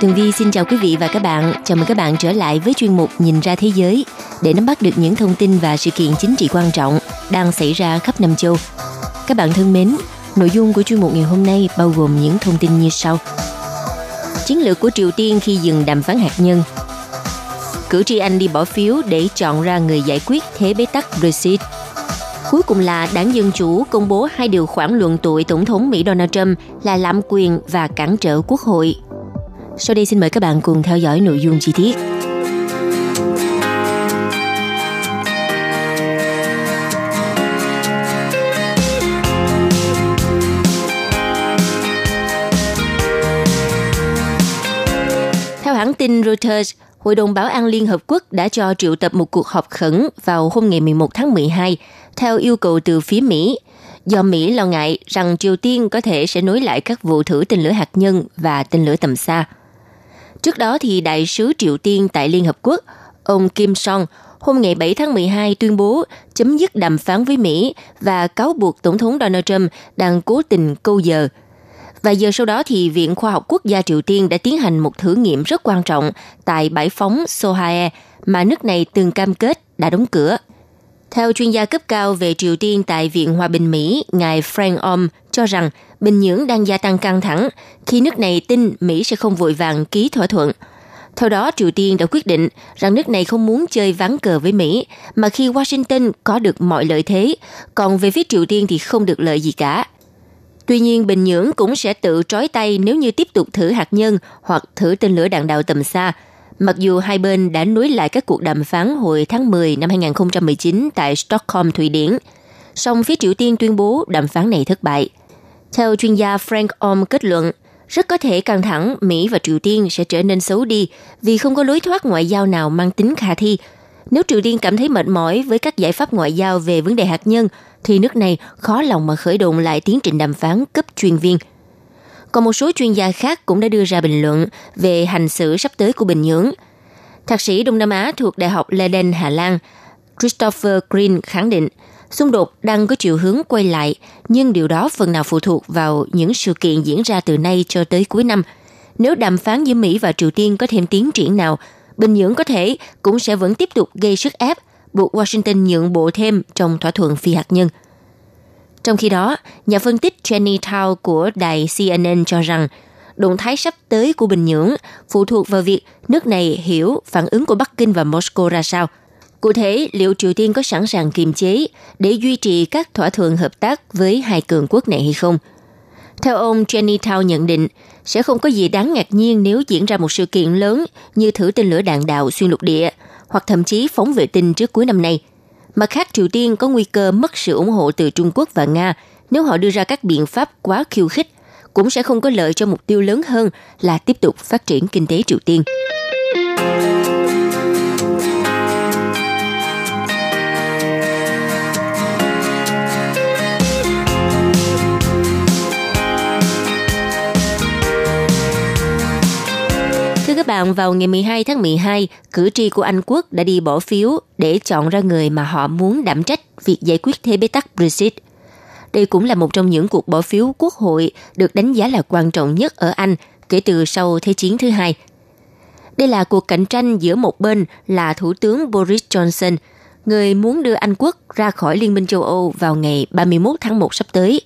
Tường Vi xin chào quý vị và các bạn. Chào mừng các bạn trở lại với chuyên mục Nhìn ra thế giới để nắm bắt được những thông tin và sự kiện chính trị quan trọng đang xảy ra khắp năm châu. Các bạn thân mến, nội dung của chuyên mục ngày hôm nay bao gồm những thông tin như sau. Chiến lược của Triều Tiên khi dừng đàm phán hạt nhân Cử tri Anh đi bỏ phiếu để chọn ra người giải quyết thế bế tắc Brexit. Cuối cùng là đảng Dân Chủ công bố hai điều khoản luận tội Tổng thống Mỹ Donald Trump là lạm quyền và cản trở quốc hội. Sau đây xin mời các bạn cùng theo dõi nội dung chi tiết. Theo hãng tin Reuters, Hội đồng Bảo an Liên Hợp Quốc đã cho triệu tập một cuộc họp khẩn vào hôm ngày 11 tháng 12 theo yêu cầu từ phía Mỹ, do Mỹ lo ngại rằng Triều Tiên có thể sẽ nối lại các vụ thử tên lửa hạt nhân và tên lửa tầm xa. Trước đó thì đại sứ Triều Tiên tại Liên Hợp Quốc, ông Kim Song, hôm ngày 7 tháng 12 tuyên bố chấm dứt đàm phán với Mỹ và cáo buộc Tổng thống Donald Trump đang cố tình câu giờ. Và giờ sau đó thì Viện Khoa học Quốc gia Triều Tiên đã tiến hành một thử nghiệm rất quan trọng tại bãi phóng Sohae mà nước này từng cam kết đã đóng cửa. Theo chuyên gia cấp cao về Triều Tiên tại Viện Hòa bình Mỹ, ngài Frank Om cho rằng Bình Nhưỡng đang gia tăng căng thẳng khi nước này tin Mỹ sẽ không vội vàng ký thỏa thuận. Theo đó, Triều Tiên đã quyết định rằng nước này không muốn chơi ván cờ với Mỹ, mà khi Washington có được mọi lợi thế, còn về phía Triều Tiên thì không được lợi gì cả. Tuy nhiên, Bình Nhưỡng cũng sẽ tự trói tay nếu như tiếp tục thử hạt nhân hoặc thử tên lửa đạn đạo tầm xa, mặc dù hai bên đã nối lại các cuộc đàm phán hồi tháng 10 năm 2019 tại Stockholm, Thụy Điển. Song phía Triều Tiên tuyên bố đàm phán này thất bại. Theo chuyên gia Frank Om kết luận, rất có thể căng thẳng Mỹ và Triều Tiên sẽ trở nên xấu đi vì không có lối thoát ngoại giao nào mang tính khả thi. Nếu Triều Tiên cảm thấy mệt mỏi với các giải pháp ngoại giao về vấn đề hạt nhân, thì nước này khó lòng mà khởi động lại tiến trình đàm phán cấp chuyên viên. Còn một số chuyên gia khác cũng đã đưa ra bình luận về hành xử sắp tới của Bình Nhưỡng. Thạc sĩ Đông Nam Á thuộc Đại học Leiden, Hà Lan, Christopher Green khẳng định – Xung đột đang có chiều hướng quay lại, nhưng điều đó phần nào phụ thuộc vào những sự kiện diễn ra từ nay cho tới cuối năm. Nếu đàm phán giữa Mỹ và Triều Tiên có thêm tiến triển nào, Bình Nhưỡng có thể cũng sẽ vẫn tiếp tục gây sức ép, buộc Washington nhượng bộ thêm trong thỏa thuận phi hạt nhân. Trong khi đó, nhà phân tích Jenny Tao của đài CNN cho rằng động thái sắp tới của Bình Nhưỡng phụ thuộc vào việc nước này hiểu phản ứng của Bắc Kinh và Moscow ra sao – Cụ thể, liệu Triều Tiên có sẵn sàng kiềm chế để duy trì các thỏa thuận hợp tác với hai cường quốc này hay không? Theo ông Jenny Tao nhận định, sẽ không có gì đáng ngạc nhiên nếu diễn ra một sự kiện lớn như thử tên lửa đạn đạo xuyên lục địa hoặc thậm chí phóng vệ tinh trước cuối năm nay. Mặt khác, Triều Tiên có nguy cơ mất sự ủng hộ từ Trung Quốc và Nga nếu họ đưa ra các biện pháp quá khiêu khích, cũng sẽ không có lợi cho mục tiêu lớn hơn là tiếp tục phát triển kinh tế Triều Tiên. Bạn, vào ngày 12 tháng 12, cử tri của Anh quốc đã đi bỏ phiếu để chọn ra người mà họ muốn đảm trách việc giải quyết thế bế tắc Brexit. Đây cũng là một trong những cuộc bỏ phiếu quốc hội được đánh giá là quan trọng nhất ở Anh kể từ sau Thế chiến thứ hai. Đây là cuộc cạnh tranh giữa một bên là Thủ tướng Boris Johnson, người muốn đưa Anh quốc ra khỏi Liên minh châu Âu vào ngày 31 tháng 1 sắp tới.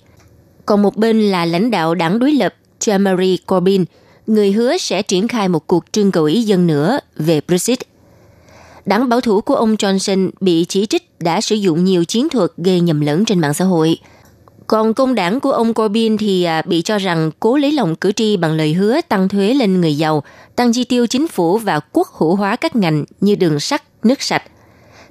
Còn một bên là lãnh đạo đảng đối lập Jeremy Corbyn – người hứa sẽ triển khai một cuộc trưng cầu ý dân nữa về Brexit. Đảng bảo thủ của ông Johnson bị chỉ trích đã sử dụng nhiều chiến thuật gây nhầm lẫn trên mạng xã hội. Còn công đảng của ông Corbyn thì à, bị cho rằng cố lấy lòng cử tri bằng lời hứa tăng thuế lên người giàu, tăng chi tiêu chính phủ và quốc hữu hóa các ngành như đường sắt, nước sạch.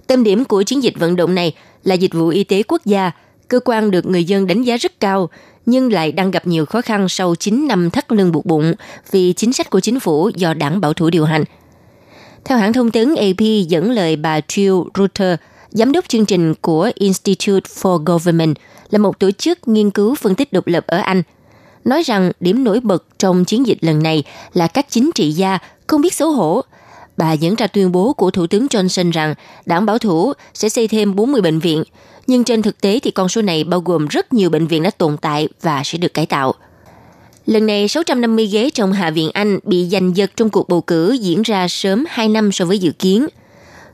Tâm điểm của chiến dịch vận động này là dịch vụ y tế quốc gia, cơ quan được người dân đánh giá rất cao, nhưng lại đang gặp nhiều khó khăn sau 9 năm thắt lưng buộc bụng vì chính sách của chính phủ do đảng bảo thủ điều hành. Theo hãng thông tấn AP dẫn lời bà Jill Rutter, giám đốc chương trình của Institute for Government, là một tổ chức nghiên cứu phân tích độc lập ở Anh, nói rằng điểm nổi bật trong chiến dịch lần này là các chính trị gia không biết xấu hổ. Bà dẫn ra tuyên bố của Thủ tướng Johnson rằng đảng bảo thủ sẽ xây thêm 40 bệnh viện, nhưng trên thực tế thì con số này bao gồm rất nhiều bệnh viện đã tồn tại và sẽ được cải tạo. Lần này, 650 ghế trong Hạ viện Anh bị giành giật trong cuộc bầu cử diễn ra sớm 2 năm so với dự kiến.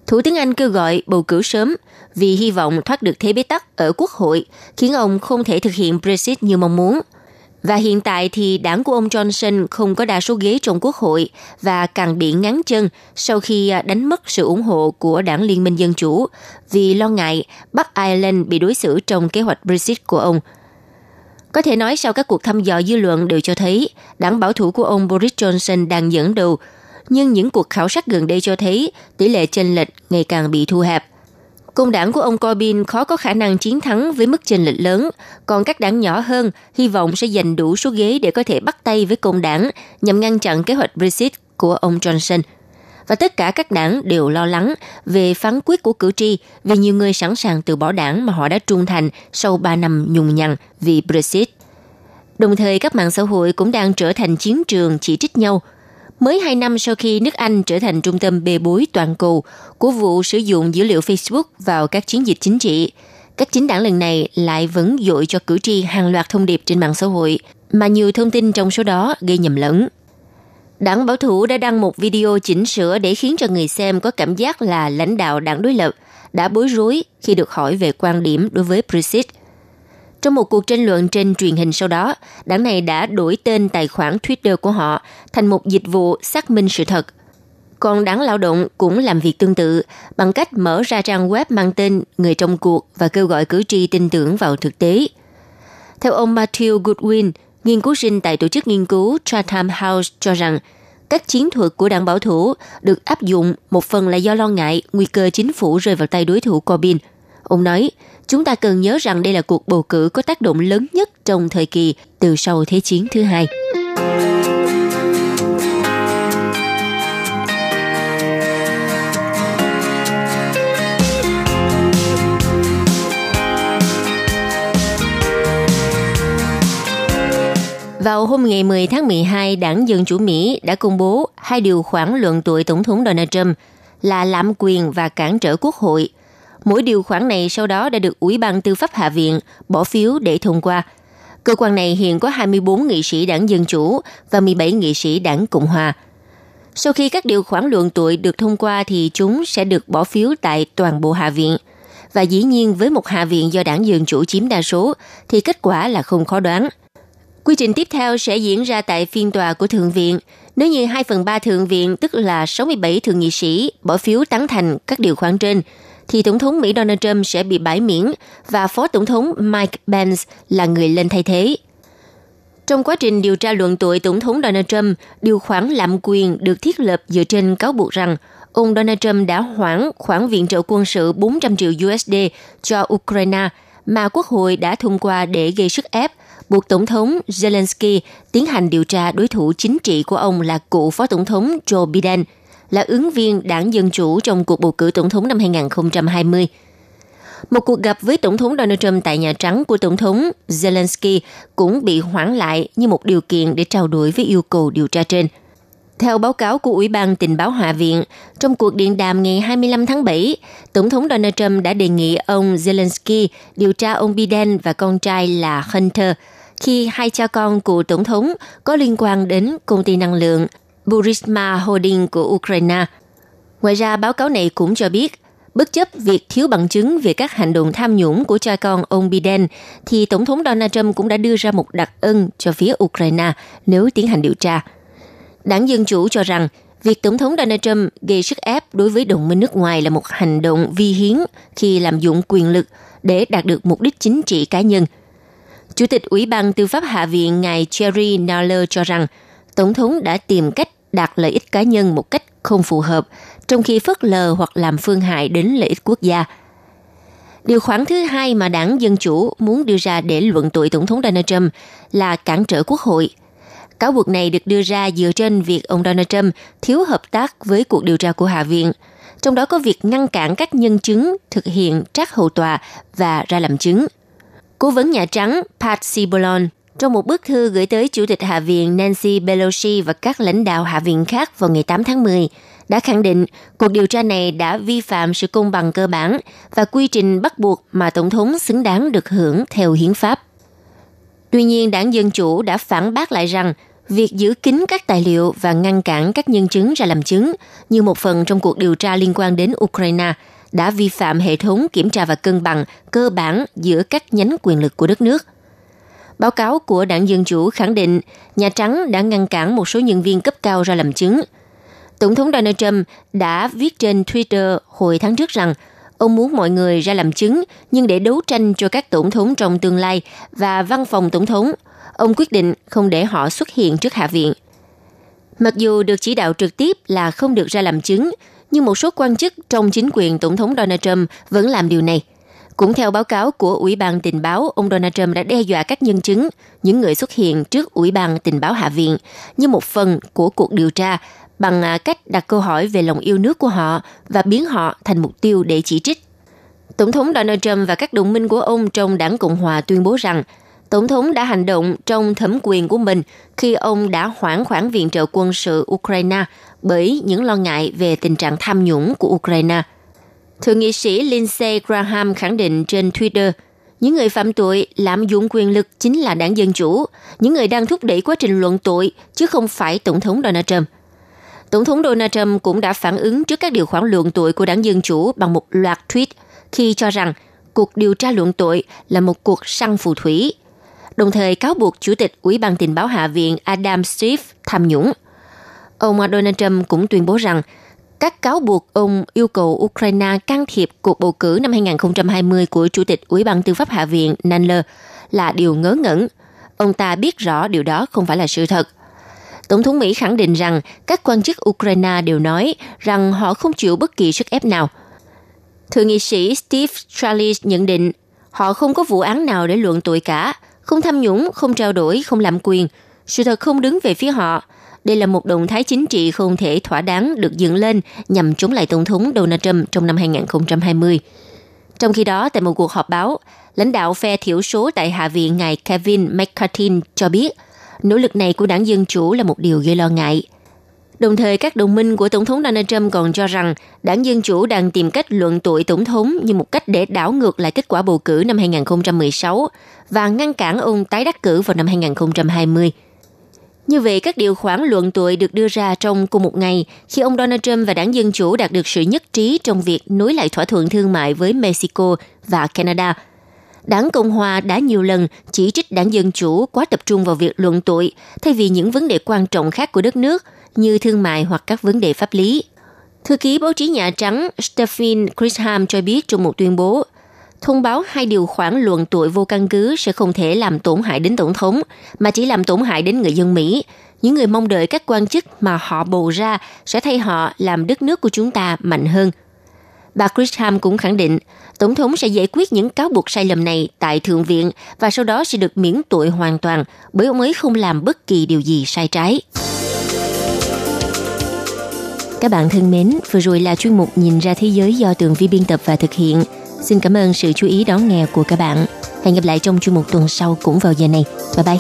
Thủ tướng Anh kêu gọi bầu cử sớm vì hy vọng thoát được thế bế tắc ở Quốc hội, khiến ông không thể thực hiện Brexit như mong muốn. Và hiện tại thì đảng của ông Johnson không có đa số ghế trong Quốc hội và càng bị ngắn chân sau khi à, đánh mất sự ủng hộ của đảng Liên minh Dân Chủ vì lo ngại Bắc Ireland bị đối xử trong kế hoạch Brexit của ông – có thể nói sau các cuộc thăm dò dư luận đều cho thấy đảng bảo thủ của ông Boris Johnson đang dẫn đầu, nhưng những cuộc khảo sát gần đây cho thấy tỷ lệ chênh lệch ngày càng bị thu hẹp. Công đảng của ông Corbyn khó có khả năng chiến thắng với mức chênh lệch lớn, còn các đảng nhỏ hơn hy vọng sẽ giành đủ số ghế để có thể bắt tay với công đảng nhằm ngăn chặn kế hoạch Brexit của ông Johnson – và tất cả các đảng đều lo lắng về phán quyết của cử tri vì nhiều người sẵn sàng từ bỏ đảng mà họ đã trung thành sau 3 năm nhùng nhằn vì Brexit. Đồng thời các mạng xã hội cũng đang trở thành chiến trường chỉ trích nhau. Mới 2 năm sau khi nước Anh trở thành trung tâm bê bối toàn cầu của vụ sử dụng dữ liệu Facebook vào các chiến dịch chính trị, các chính đảng lần này lại vẫn dội cho cử tri hàng loạt thông điệp trên mạng xã hội, mà nhiều thông tin trong số đó gây nhầm lẫn. Đảng bảo thủ đã đăng một video chỉnh sửa để khiến cho người xem có cảm giác là lãnh đạo đảng đối lập đã bối rối khi được hỏi về quan điểm đối với Brexit. Trong một cuộc tranh luận trên truyền hình sau đó, đảng này đã đổi tên tài khoản Twitter của họ thành một dịch vụ xác minh sự thật. Còn đảng lao động cũng làm việc tương tự bằng cách mở ra trang web mang tên Người trong cuộc và kêu gọi cử tri tin tưởng vào thực tế. Theo ông Matthew Goodwin, Nghiên cứu sinh tại tổ chức nghiên cứu Chatham House cho rằng các chiến thuật của đảng bảo thủ được áp dụng một phần là do lo ngại nguy cơ chính phủ rơi vào tay đối thủ Corbyn. Ông nói, chúng ta cần nhớ rằng đây là cuộc bầu cử có tác động lớn nhất trong thời kỳ từ sau Thế chiến thứ hai. Vào hôm ngày 10 tháng 12, đảng Dân Chủ Mỹ đã công bố hai điều khoản luận tội Tổng thống Donald Trump là lạm quyền và cản trở quốc hội. Mỗi điều khoản này sau đó đã được Ủy ban Tư pháp Hạ viện bỏ phiếu để thông qua. Cơ quan này hiện có 24 nghị sĩ đảng Dân Chủ và 17 nghị sĩ đảng Cộng Hòa. Sau khi các điều khoản luận tội được thông qua thì chúng sẽ được bỏ phiếu tại toàn bộ Hạ viện. Và dĩ nhiên với một Hạ viện do đảng Dân Chủ chiếm đa số thì kết quả là không khó đoán – Quy trình tiếp theo sẽ diễn ra tại phiên tòa của Thượng viện. Nếu như 2 phần 3 Thượng viện, tức là 67 thượng nghị sĩ, bỏ phiếu tán thành các điều khoản trên, thì Tổng thống Mỹ Donald Trump sẽ bị bãi miễn và Phó Tổng thống Mike Pence là người lên thay thế. Trong quá trình điều tra luận tội Tổng thống Donald Trump, điều khoản lạm quyền được thiết lập dựa trên cáo buộc rằng ông Donald Trump đã hoãn khoản viện trợ quân sự 400 triệu USD cho Ukraine mà Quốc hội đã thông qua để gây sức ép buộc Tổng thống Zelensky tiến hành điều tra đối thủ chính trị của ông là cựu Phó Tổng thống Joe Biden, là ứng viên đảng Dân Chủ trong cuộc bầu cử Tổng thống năm 2020. Một cuộc gặp với Tổng thống Donald Trump tại Nhà Trắng của Tổng thống Zelensky cũng bị hoãn lại như một điều kiện để trao đổi với yêu cầu điều tra trên. Theo báo cáo của Ủy ban Tình báo Hạ viện, trong cuộc điện đàm ngày 25 tháng 7, Tổng thống Donald Trump đã đề nghị ông Zelensky điều tra ông Biden và con trai là Hunter – khi hai cha con của Tổng thống có liên quan đến công ty năng lượng Burisma Holding của Ukraine. Ngoài ra, báo cáo này cũng cho biết, bất chấp việc thiếu bằng chứng về các hành động tham nhũng của cha con ông Biden, thì Tổng thống Donald Trump cũng đã đưa ra một đặc ân cho phía Ukraine nếu tiến hành điều tra. Đảng Dân Chủ cho rằng, việc Tổng thống Donald Trump gây sức ép đối với đồng minh nước ngoài là một hành động vi hiến khi làm dụng quyền lực để đạt được mục đích chính trị cá nhân – Chủ tịch Ủy ban Tư pháp Hạ viện ngài Jerry Nadler cho rằng Tổng thống đã tìm cách đạt lợi ích cá nhân một cách không phù hợp, trong khi phớt lờ hoặc làm phương hại đến lợi ích quốc gia. Điều khoản thứ hai mà đảng Dân Chủ muốn đưa ra để luận tội Tổng thống Donald Trump là cản trở Quốc hội. Cáo buộc này được đưa ra dựa trên việc ông Donald Trump thiếu hợp tác với cuộc điều tra của Hạ viện, trong đó có việc ngăn cản các nhân chứng thực hiện trác hầu tòa và ra làm chứng. Cố vấn Nhà Trắng Pat Cipollone trong một bức thư gửi tới Chủ tịch Hạ viện Nancy Pelosi và các lãnh đạo Hạ viện khác vào ngày 8 tháng 10, đã khẳng định cuộc điều tra này đã vi phạm sự công bằng cơ bản và quy trình bắt buộc mà Tổng thống xứng đáng được hưởng theo hiến pháp. Tuy nhiên, đảng Dân Chủ đã phản bác lại rằng việc giữ kín các tài liệu và ngăn cản các nhân chứng ra làm chứng như một phần trong cuộc điều tra liên quan đến Ukraine đã vi phạm hệ thống kiểm tra và cân bằng cơ bản giữa các nhánh quyền lực của đất nước. Báo cáo của đảng Dân Chủ khẳng định Nhà Trắng đã ngăn cản một số nhân viên cấp cao ra làm chứng – Tổng thống Donald Trump đã viết trên Twitter hồi tháng trước rằng ông muốn mọi người ra làm chứng nhưng để đấu tranh cho các tổng thống trong tương lai và văn phòng tổng thống, ông quyết định không để họ xuất hiện trước Hạ viện. Mặc dù được chỉ đạo trực tiếp là không được ra làm chứng, nhưng một số quan chức trong chính quyền Tổng thống Donald Trump vẫn làm điều này. Cũng theo báo cáo của Ủy ban Tình báo, ông Donald Trump đã đe dọa các nhân chứng, những người xuất hiện trước Ủy ban Tình báo Hạ viện, như một phần của cuộc điều tra bằng à, cách đặt câu hỏi về lòng yêu nước của họ và biến họ thành mục tiêu để chỉ trích. Tổng thống Donald Trump và các đồng minh của ông trong đảng Cộng hòa tuyên bố rằng Tổng thống đã hành động trong thẩm quyền của mình khi ông đã hoãn khoản viện trợ quân sự Ukraine bởi những lo ngại về tình trạng tham nhũng của Ukraine. Thượng nghị sĩ Lindsey Graham khẳng định trên Twitter, những người phạm tội lạm dụng quyền lực chính là đảng Dân Chủ, những người đang thúc đẩy quá trình luận tội, chứ không phải Tổng thống Donald Trump. Tổng thống Donald Trump cũng đã phản ứng trước các điều khoản luận tội của đảng Dân Chủ bằng một loạt tweet khi cho rằng cuộc điều tra luận tội là một cuộc săn phù thủy, đồng thời cáo buộc Chủ tịch Ủy ban tình báo Hạ viện Adam Schiff tham nhũng. Ông Donald Trump cũng tuyên bố rằng các cáo buộc ông yêu cầu Ukraine can thiệp cuộc bầu cử năm 2020 của Chủ tịch Ủy ban Tư pháp Hạ viện Nadler là điều ngớ ngẩn. Ông ta biết rõ điều đó không phải là sự thật. Tổng thống Mỹ khẳng định rằng các quan chức Ukraine đều nói rằng họ không chịu bất kỳ sức ép nào. Thượng nghị sĩ Steve Scalise nhận định họ không có vụ án nào để luận tội cả, không tham nhũng, không trao đổi, không lạm quyền. Sự thật không đứng về phía họ. Đây là một động thái chính trị không thể thỏa đáng được dựng lên nhằm chống lại Tổng thống Donald Trump trong năm 2020. Trong khi đó, tại một cuộc họp báo, lãnh đạo phe thiểu số tại Hạ viện ngài Kevin McCarthy cho biết – nỗ lực này của đảng Dân Chủ là một điều gây lo ngại. Đồng thời, các đồng minh của Tổng thống Donald Trump còn cho rằng đảng Dân Chủ đang tìm cách luận tội Tổng thống như một cách để đảo ngược lại kết quả bầu cử năm 2016 và ngăn cản ông tái đắc cử vào năm 2020. Như vậy, các điều khoản luận tội được đưa ra trong cùng một ngày khi ông Donald Trump và đảng Dân Chủ đạt được sự nhất trí trong việc nối lại thỏa thuận thương mại với Mexico và Canada – Đảng Cộng Hòa đã nhiều lần chỉ trích đảng Dân Chủ quá tập trung vào việc luận tội thay vì những vấn đề quan trọng khác của đất nước như thương mại hoặc các vấn đề pháp lý. Thư ký báo chí Nhà Trắng Stephen Grisham cho biết trong một tuyên bố, thông báo hai điều khoản luận tội vô căn cứ sẽ không thể làm tổn hại đến Tổng thống, mà chỉ làm tổn hại đến người dân Mỹ. Những người mong đợi các quan chức mà họ bầu ra sẽ thay họ làm đất nước của chúng ta mạnh hơn. Bà Grisham cũng khẳng định Tổng thống sẽ giải quyết những cáo buộc sai lầm này tại Thượng viện và sau đó sẽ được miễn tội hoàn toàn bởi ông ấy không làm bất kỳ điều gì sai trái. Các bạn thân mến, vừa rồi là chuyên mục Nhìn ra thế giới do tường vi biên tập và thực hiện. Xin cảm ơn sự chú ý đón nghe của các bạn. Hẹn gặp lại trong chuyên mục tuần sau cũng vào giờ này. Bye bye!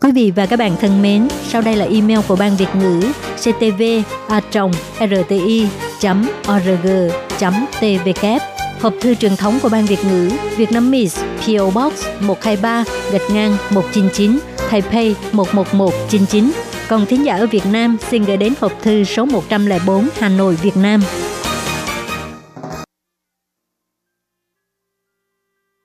Quý vị và các bạn thân mến, sau đây là email của Ban Việt ngữ ctv a rti org tvk Hộp thư truyền thống của Ban Việt ngữ Việt Nam Miss PO Box 123 gạch ngang 199 Taipei 11199. Còn thính giả ở Việt Nam xin gửi đến hộp thư số 104 Hà Nội, Việt Nam